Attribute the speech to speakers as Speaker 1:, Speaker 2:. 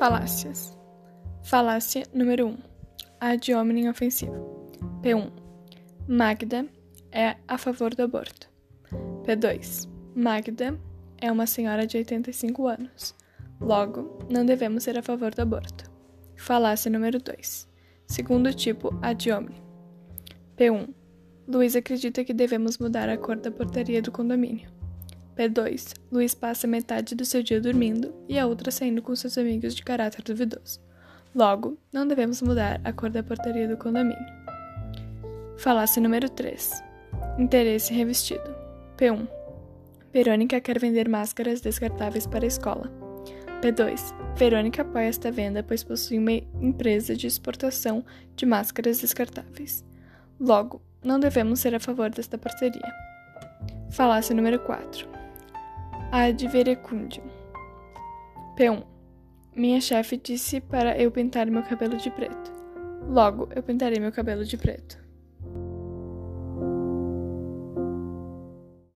Speaker 1: Falácias. Falácia número 1. Ad hominem ofensivo. P1. Magda é a favor do aborto. P2. Magda é uma senhora de 85 anos. Logo, não devemos ser a favor do aborto. Falácia número 2. Segundo tipo ad hominem. P1. Luiz acredita que devemos mudar a cor da portaria do condomínio. P2. Luiz passa metade do seu dia dormindo e a outra saindo com seus amigos de caráter duvidoso. Logo, não devemos mudar a cor da portaria do condomínio. Falácia número 3. Interesse revestido. P1. Verônica quer vender máscaras descartáveis para a escola. P2. Verônica apoia esta venda pois possui uma empresa de exportação de máscaras descartáveis. Logo, não devemos ser a favor desta parceria. Falácia número 4. Ad verecundium. P1. Minha chefe disse para eu pintar meu cabelo de preto. Logo, eu pintarei meu cabelo de preto.